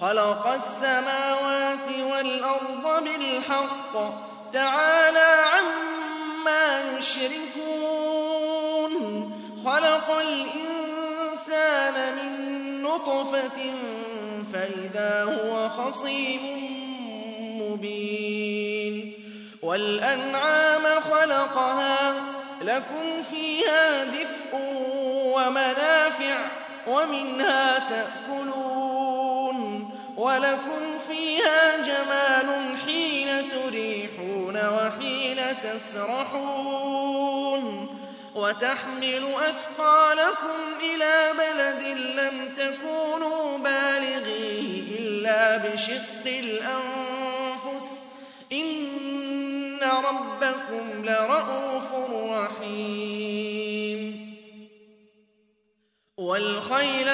خلق السماوات والأرض بالحق. تعالى عما يشركون. خلق الإنسان من نطفة فإذا هو خصيم مبين. والأنعام خلقها لكم فيها دفء ومنافع ومنها تأكلون. ولكم فيها جمال حين تريحون وحين تسرحون وتحمل أثقالكم إلى بلد لم تكونوا بالغيه إلا بشق الأنفس إن ربكم لرءوف رحيم والخيل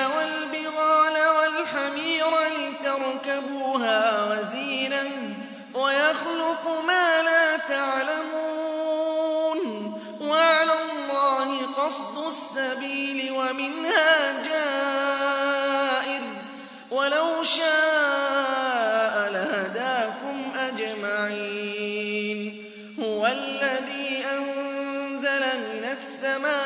والبغال والحمير لتركبوها وزينة ويخلق ما لا تعلمون وعلى الله قصد السبيل ومنها جائر ولو شاء لهداكم أجمعين هو الذي أنزل من السماء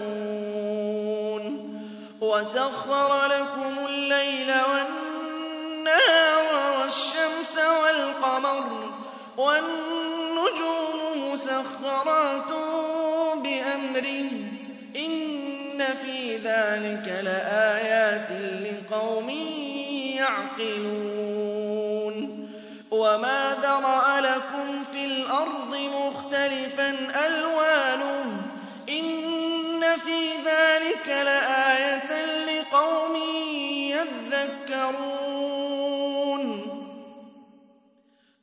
وسخر لكم الليل والنهار والشمس والقمر والنجوم مسخرات بأمره. إن في ذلك لآيات لقوم يعقلون. وما ذرأ لكم في الأرض مختلفا ألوانه. إن في ذلك لآية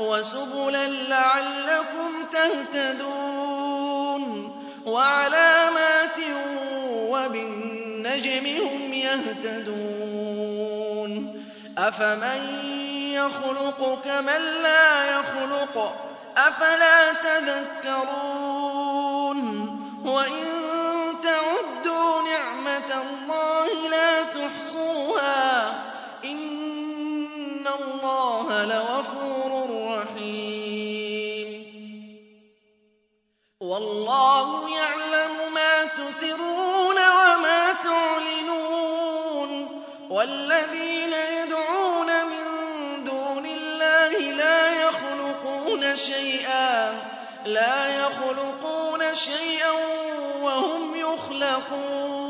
وسبلا لعلكم تهتدون وعلامات وبالنجم هم يهتدون أفمن يخلق كمن لا يخلق أفلا تذكرون وإن تعدوا نعمة الله لا تحصوها لغفور رحيم. والله يعلم ما تسرون وما تعلنون. والذين يدعون من دون الله لا يخلقون شيئا لا يخلقون شيئا وهم يخلقون.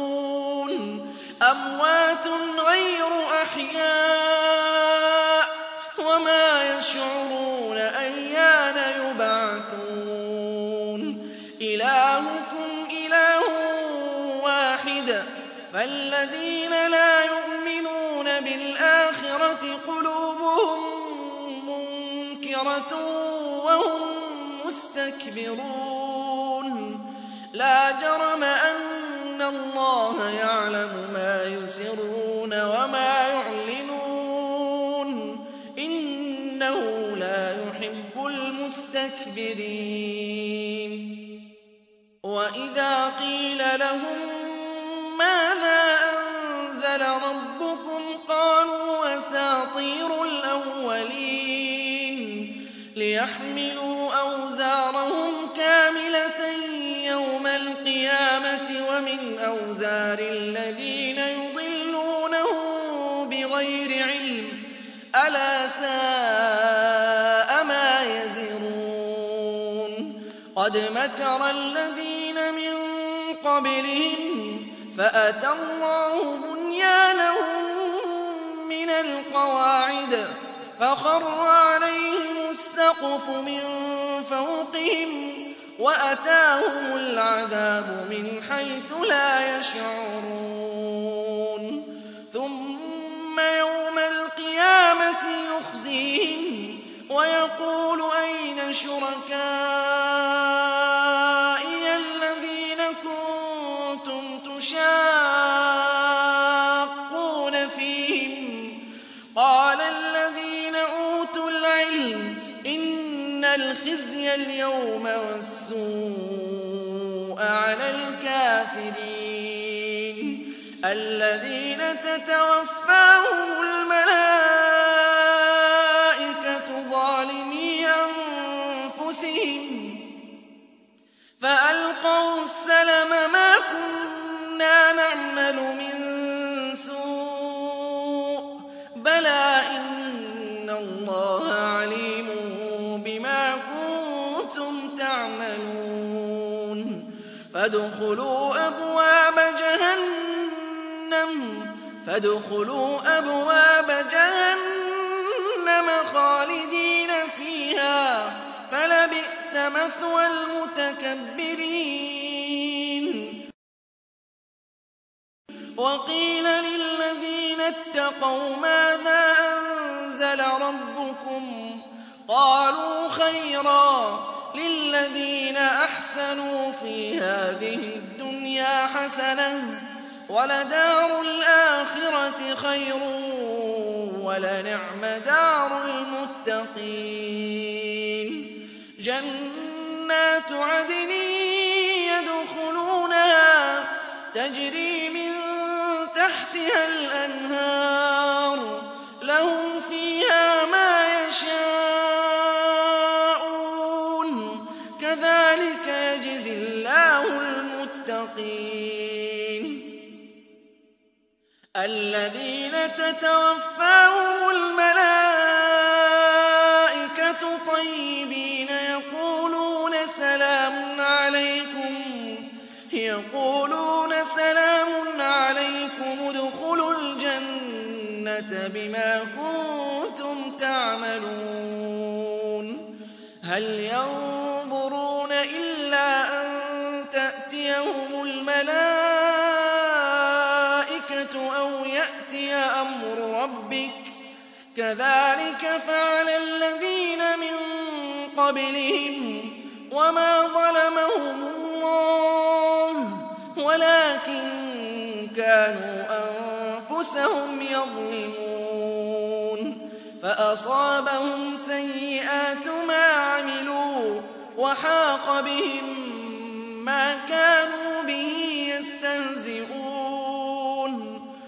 أموات غير أحياء. وما يشعرون أيان يبعثون. إلهكم إله واحد. فالذين لا يؤمنون بالآخرة قلوبهم خَاشِعَةٌ وَهُم مُّسْتَكْبِرُونَ. لَا جَرَمَ أَنَّ اللَّهَ يَعْلَمُ مَا يُسِرُّونَ وَمَا يُعْلِنُونَ ۚ يُحِبُّ الْمُسْتَكْبِرِينَ. وَإِذَا قِيلَ لَهُم مَّاذَا أَنزَلَ رَبُّكُمْ قَالُوا أَسَاطِيرُ الْأَوَّلِينَ. لِيَحْمِلُوا أَوْزَارَهُمْ كَامِلَةً يَوْمَ الْقِيَامَةِ وَمِنْ أَوْزَارِ الَّذِينَ قَدْ مَكَرَ الَّذِينَ مِن قَبْلِهِمْ فَأَتَى اللَّهُ بُنْيَانَهُم مِّنَ الْقَوَاعِدِ فَخَرَّ عَلَيْهِمُ السَّقْفُ مِن فَوْقِهِمْ وَأَتَاهُمُ الْعَذَابُ مِنْ حَيْثُ لَا يَشْعُرُونَ. ثُمَّ يَوْمَ الْقِيَامَةِ يُخْزِيهِمْ وَيَقُولُ أَيْنَ شُرَكَائِيَ تُشَاقُّونَ فِيهِمْ ۚ قَالَ الَّذِينَ أُوتُوا الْعِلْمَ إِنَّ الْخِزْيَ الْيَوْمَ وَالسُّوءَ عَلَى الْكَافِرِينَ الَّذِينَ تَتَوَفَّاهُمُ الْمَلَائِكَةُ ظَالِمِي أَنفُسِهِمْ فَأَلْقَوْا السَّلَمَ مَا كُنَّا نَعْمَلُ مِن سُوءٍ ۚ. بَلَىٰ إِنَّ اللَّهَ عَلِيمٌ بِمَا كُنتُمْ تَعْمَلُونَ. فَادْخُلُوا أَبْوَابَ جَهَنَّمَ خَالِدِينَ فِيهَا ۖ. فَلَبِئْسَ مَثْوَى الْمُتَكَبِّرِينَ. اتَّقَوْا مَاذَا أَنزَلَ رَبُّكُمْ ۚ قَالُوا خَيْرًا ۗ لِّلَّذِينَ أَحْسَنُوا فِي هَٰذِهِ الدُّنْيَا حَسَنَةٌ ۚ وَلَدَارُ الْآخِرَةِ خَيْرٌ ۚ وَلَنِعْمَ دَارُ الْمُتَّقِينَ جَنَّاتُ عَدْنٍ يَدْخُلُونَهَا تَجْرِي مِن تَحْتِهَا الْأَنْهَارُ الَّذِينَ تَتَوَفَّاهُمُ الْمَلَائِكَةُ طَيِّبِينَ يَقُولُونَ سَلَامٌ عَلَيْكُمُ ادْخُلُوا الْجَنَّةَ بِمَا كُنتُمْ تَعْمَلُونَ. رَبِّكَ ۚ. كَذَٰلِكَ فَعَلَ الَّذِينَ مِن قَبْلِهِمْ ۚ وَمَا ظَلَمَهُمُ اللَّهُ وَلَٰكِن كَانُوا أَنفُسَهُمْ يَظْلِمُونَ. فَأَصَابَهُمْ سَيِّئَاتُ مَا عَمِلُوا وَحَاقَ بِهِم مَّا كَانُوا بِهِ يَسْتَهْزِئُونَ.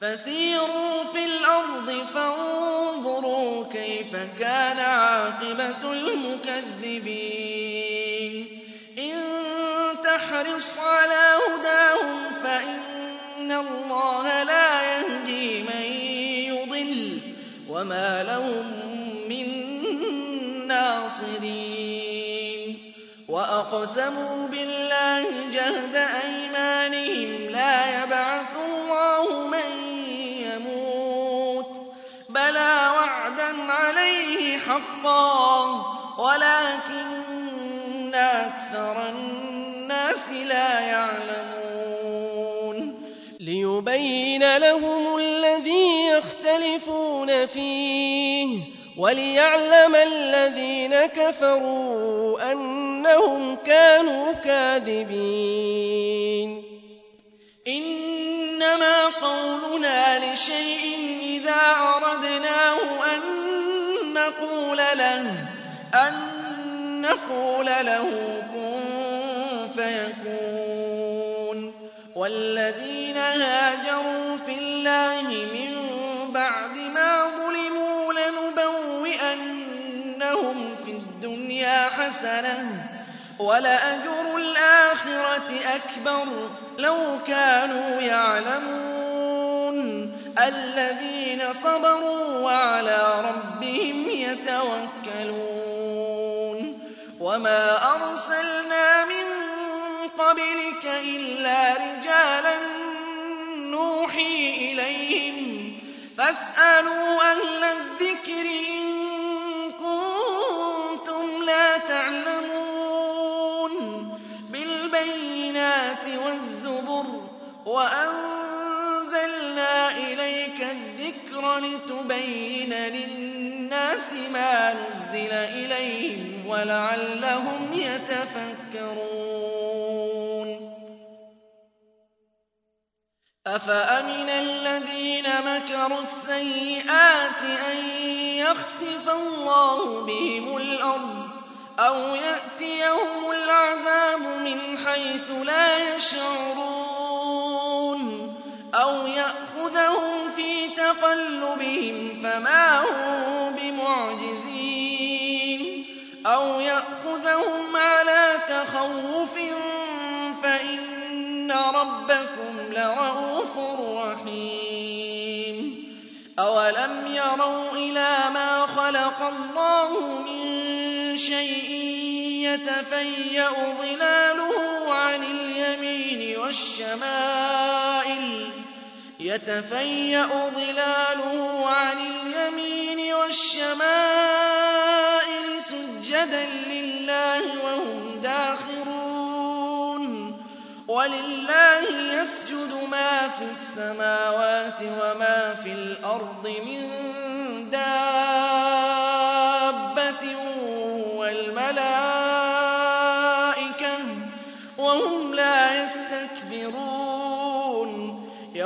فَسِيرُوا فِي الْأَرْضِ فَانظُرُوا كَيْفَ كَانَ عَاقِبَةُ الْمُكَذِّبِينَ. إِن تَحْرِصْ عَلَىٰ هُدَاهُمْ فَإِنَّ اللَّهَ لَا يَهْدِي مَن يُضِلُّ ۖ وَمَا لَهُم مِّن نَّاصِرِينَ. وَأَقْسَمُوا بِاللَّهِ جَهْدَ أَيْمَانِهِمْ لَا حَقًّا وَلَٰكِنَّ أَكْثَرَ النَّاسِ لَا يَعْلَمُونَ. لِيُبَيِّنَ لَهُمُ الَّذِي يَخْتَلِفُونَ فِيهِ وَلِيَعْلَمَ الَّذِينَ كَفَرُوا أَنَّهُمْ كَانُوا كَاذِبِينَ. إِنَّمَا قَوْلُنَا لِشَيْءٍ إِذَا أَرَدْنَاهُ أَن نَّقُولَ لَهُ كُن فَيَكُونُ. وَالَّذِينَ هَاجَرُوا فِي اللَّهِ مِن بَعْدِ مَا ظُلِمُوا لَنُبَوِّئَنَّهُمْ فِي الدُّنْيَا حَسَنَةً ۖ وَلَأَجْرُ الْآخِرَةِ أَكْبَرُ ۚ لَوْ كَانُوا يَعْلَمُونَ. الَّذِينَ صَبَرُوا وَعَلَىٰ رَبِّهِمْ يَتَوَكَّلُونَ. وَمَا أَرْسَلْنَا مِن قَبْلِكَ إِلَّا رِجَالًا نُّوحِي إِلَيْهِمْ ۖ. فَاسْأَلُوا أَهْلَ الذِّكْرِ إِن كُنتُمْ لَا تَعْلَمُونَ. بِالْبَيِّنَاتِ وَالزُّبُرِ ۗ وَأَنزَلْنَا الذِّكْرَ لِتُبَيِّنَ لِلنَّاسِ مَا نُزِّلَ إِلَيْهِمْ وَلَعَلَّهُمْ يَتَفَكَّرُونَ. أَفَأَمِنَ الَّذِينَ مَكَرُوا السَّيِّئَاتِ أَن يَخْسِفَ اللَّهُ بِهِمُ الْأَرْضَ أَوْ يَأْتِيَهُمُ الْعَذَابُ مِنْ حَيْثُ لَا يَشْعُرُونَ أَوْ تَقَلُّبِهِمْ فَمَا هُم بِمُعْجِزِينَ أَوْ يَأْخُذَهُمْ عَلَىٰ تَخَوُّفٍ فَإِنَّ رَبَّكُمْ لَرَءُوفٌ رَّحِيمٌ أَوَلَمْ يَرَوْا إِلَىٰ مَا خَلَقَ اللَّهُ مِن شَيْءٍ يَتَفَيَّأُ ظِلَالُهُ عَنِ الْيَمِينِ وَالشَّمَائِلِ يَتَفَيَّأُ ظِلَالُهُ عَنِ الْيَمِينِ وَالشَّمَائِلِ سُجَّدًا لِّلَّهِ وَهُمْ دَاخِرُونَ. وَلِلَّهِ يَسْجُدُ مَا فِي السَّمَاوَاتِ وَمَا فِي الْأَرْضِ مِن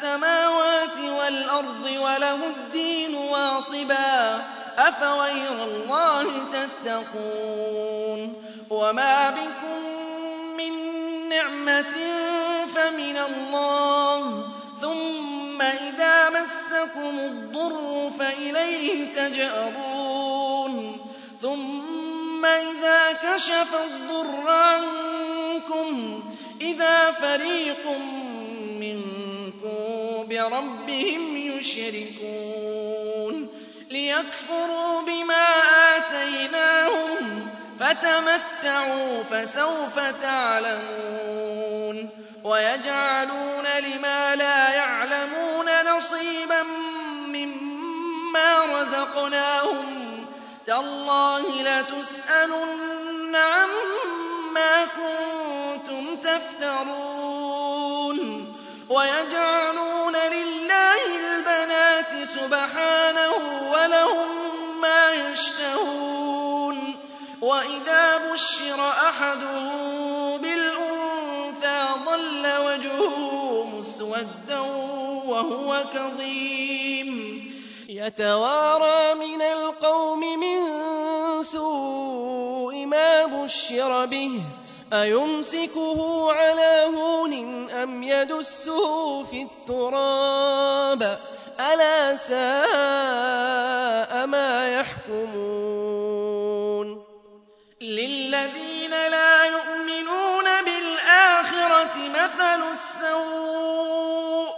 السَّمَاوَاتِ وَالْأَرْضِ وَلَهُ الدِّينُ وَاصِبًا ۚ أَفَغَيْرَ اللَّهِ تَتَّقُونَ وَمَا بِكُم مِّن نِّعْمَةٍ فَمِنَ اللَّهِ ۖ ثُمَّ إِذَا مَسَّكُمُ الضُّرُّ فَإِلَيْهِ تَجْأَرُونَ ثُمَّ إِذَا كَشَفَ الضُّرَّ عَنكُمْ إِذَا فَرِيقٌ بِرَبِّهِمْ يُشْرِكُونَ لِيَكْفُرُوا بِمَا آتَيْنَاهُمْ ۚ فَتَمَتَّعُوا فَسَوْفَ تَعْلَمُونَ وَيَجْعَلُونَ لِمَا لَا يَعْلَمُونَ نَصِيبًا مِّمَّا رَزَقْنَاهُمْ ۗ تَاللَّهِ لَتُسْأَلُنَّ عَمَّا كُنتُمْ تَفْتَرُونَ وَيَجْعَلُونَ بُشِّرَ أَحَدُهُم بِالْأُنثَىٰ ظَلَّ وَجْهُهُ مُسْوَدًّا وَهُوَ كَظِيمٌ. يَتَوَارَىٰ مِنَ الْقَوْمِ مِن سُوءِ مَا بُشِّرَ بِهِ. أَيُمْسِكُهُ عَلَىٰ هُونٍ أَمْ يَدُسُّهُ فِي التُّرَابِ ۗ؟ أَلَا سَاءَ مَا يَحْكُمُونَ. لِلَّذِينَ لَا يُؤْمِنُونَ بِالْآخِرَةِ مَثَلُ السَّوْءِ ۖ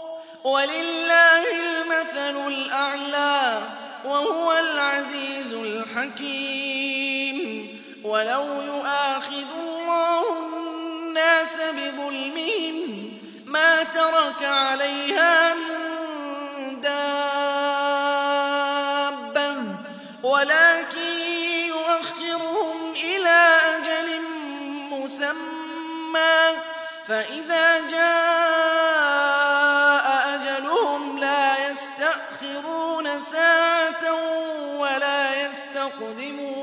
وَلِلَّهِ الْمَثَلُ الْأَعْلَىٰ ۚ وَهُوَ الْعَزِيزُ الْحَكِيمُ. وَلَوْ يُؤَاخِذُ فَإِذَا جَاءَ أَجَلُهُمْ لَا يَسْتَأْخِرُونَ سَاعَةً ۖ وَلَا يَسْتَقْدِمُونَ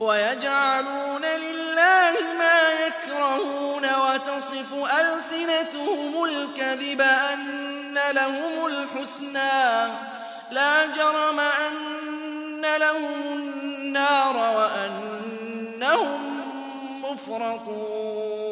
وَيَجْعَلُونَ لِلَّهِ مَا يَكْرَهُونَ وَتَصِفُ أَلْسِنَتُهُمُ الْكَذِبَ أَنَّ لَهُمُ الْحُسْنَىٰ ۖ لَا جَرَمَ أَنَّ لَهُمُ النَّارَ وَأَنَّهُم مُّفْرَطُونَ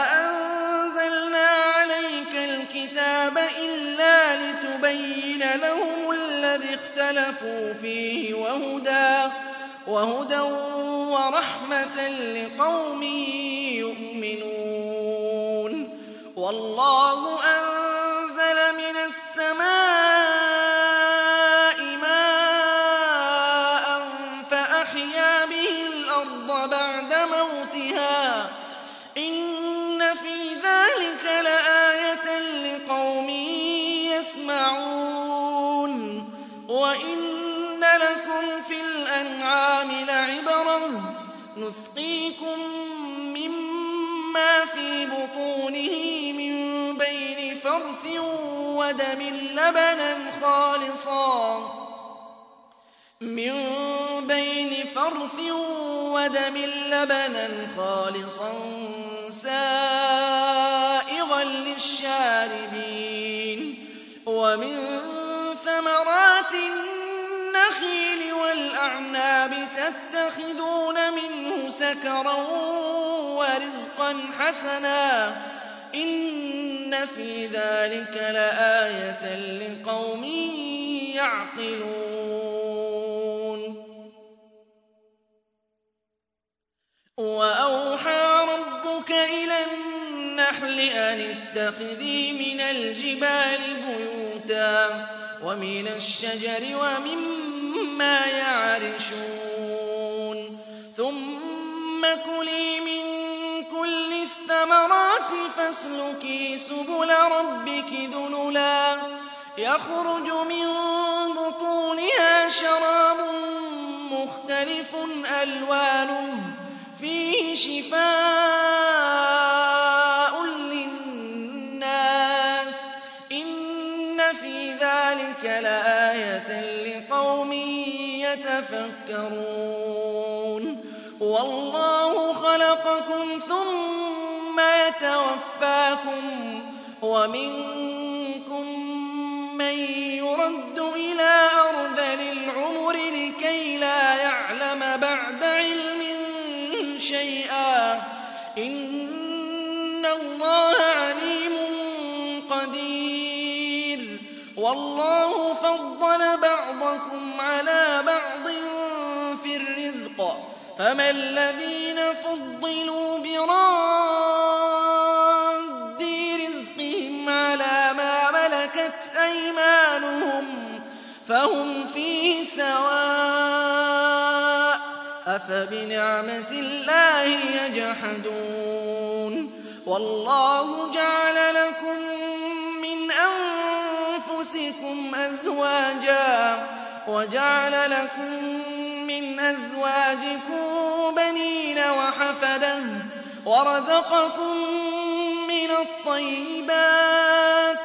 لِتُبَيِّنَ لَهُمُ الَّذِي اخْتَلَفُوا فِيهِ وَهُدًى وَرَحْمَةً لِّقَوْمٍ يُؤْمِنُونَ. وَاللَّهُ وَدَمٍ لَّبَنًا خَالِصًا سَائِغًا لِّلشَّارِبِينَ وَمِن ثَمَرَاتِ النَّخِيلِ وَالْأَعْنَابِ تَتَّخِذُونَ مِنْهُ سَكَرًا وَرِزْقًا حَسَنًا ۗ إِنَّ فِي ذَٰلِكَ لَآيَةً لِّقَوْمٍ يَعْقِلُونَ وَأَوْحَىٰ رَبُّكَ إِلَى النَّحْلِ أَنِ اتَّخِذِي مِنَ الْجِبَالِ بُيُوتًا وَمِنَ الشَّجَرِ وَمِمَّا يَعْرِشُونَ ثُمَّ كُلِي مِن كُلِّ الثَّمَرَاتِ فَاسْلُكِي سُبُلَ رَبِّكِ ذُلُلًا. يَخْرُجُ مِن بُطُونِهَا شَرَابٌ مُّخْتَلِفٌ أَلْوَانُهُ. فِيهِ شِفَاءٌ لِّلنَّاسِ ۗ. إِنَّ فِي ذَٰلِكَ لَآيَةً لِّقَوْمٍ يَتَفَكَّرُونَ. وَاللَّهُ خَلَقَكُمْ ثُمَّ يَتَوَفَّاكُمْ ۖ وَمِنكُم مَّن يُرَدُّ إِلَىٰ أَرْذَلِ الْعُمُرِ لِكَيْ لَا يَعْلَمَ بَعْدَ عِلْمٍ شَيْئًا ۚ. إِنَّ اللَّهَ عَلِيمٌ قَدِيرٌ. وَاللَّهُ فَضَّلَ بَعْضَكُمْ عَلَىٰ بَعْضٍ فَمَا الَّذِينَ فُضِّلُوا بِرَادِّي رِزْقِهِمْ عَلَىٰ مَا مَلَكَتْ أَيْمَانُهُمْ فَهُمْ فِيهِ سَوَاءٌ ۚ أَفَبِنِعْمَةِ اللَّهِ يَجْحَدُونَ وَاللَّهُ جَعَلَ لَكُم مِّنْ أَنفُسِكُمْ أَزْوَاجًا وَجَعَلَ لَكُم أَزْوَاجِكُم بَنِينَ وَحَفَدَةً وَرَزَقَكُم مِّنَ الطَّيِّبَاتِ ۚ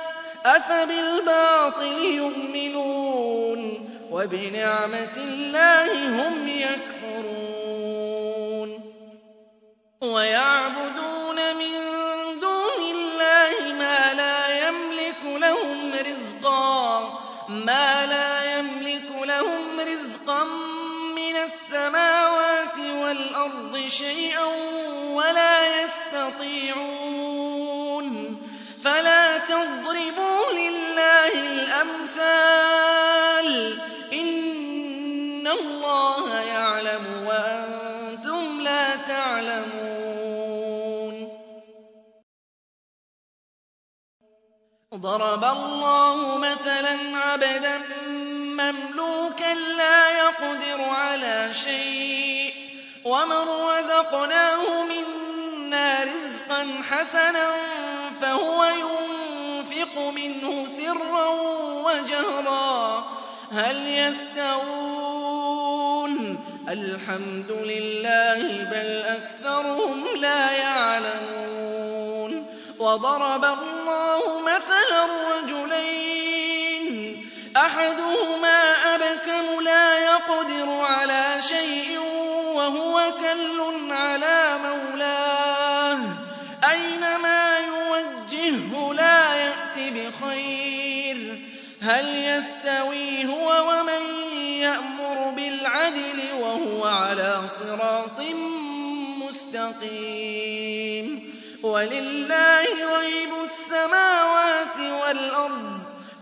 أَفَبِالْبَاطِلِ يُؤْمِنُونَ وَبِنِعْمَةِ اللَّهِ هُمْ يَكْفُرُونَ وَيَعْبُدُونَ مِن السَّمَاوَاتِ وَالْأَرْضِ شَيْئًا وَلَا يَسْتَطِيعُونَ فَلَا تَضْرِبُوا لِلَّهِ الْأَمْثَالَ ۚ إِنَّ اللَّهَ يَعْلَمُ وَأَنتُمْ لَا تَعْلَمُونَ ضَرَبَ اللَّهُ مَثَلًا عَبْدًا مَّمْلُوكًا لَّا يَقْدِرُ عَلَىٰ شَيْءٍ. وَمَن رَّزَقْنَاهُ مِنَّا رِزْقًا حَسَنًا فَهُوَ يُنفِقُ مِنْهُ سِرًّا وَجَهْرًا. هَلْ يَسْتَوُونَ ۚ؟ الْحَمْدُ لِلَّهِ ۚ بَلْ أَكْثَرُهُمْ لَا يَعْلَمُونَ. وَضَرَبَ اللَّهُ مَثَلًا رَّجُلَيْنِ أَحَدُهُمَا أَبْكَمُ لَا يَقْدِرُ عَلَىٰ شَيْءٍ وَهُوَ كَلٌّ عَلَىٰ مَوْلَاهُ أَيْنَمَا يُوَجِّههُّ لَا يَأْتِ بِخَيْرٍ ۖ هَلْ يَسْتَوِي هُوَ وَمَن يَأْمُرُ بِالْعَدْلِ وَهُوَ عَلَىٰ صِرَاطٍ مُّسْتَقِيمٍ وَلِلَّهِ غَيْبُ السَّمَاوَاتِ وَالْأَرْضِ ۚ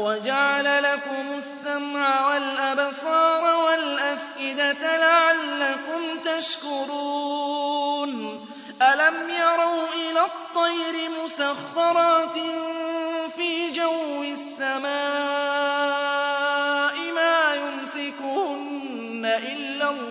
وَجَعَلَ لَكُمُ السَّمْعَ وَالْأَبْصَارَ وَالْأَفْئِدَةَ لَعَلَّكُمْ تَشْكُرُونَ. أَلَمْ يَرَوْا إِلَى الطَّيْرِ مُسَخَّرَاتٍ فِي جَوِّ السَّمَاءِ مَا يُمْسِكُهُنَّ إِلَّا اللَّهُ ۗ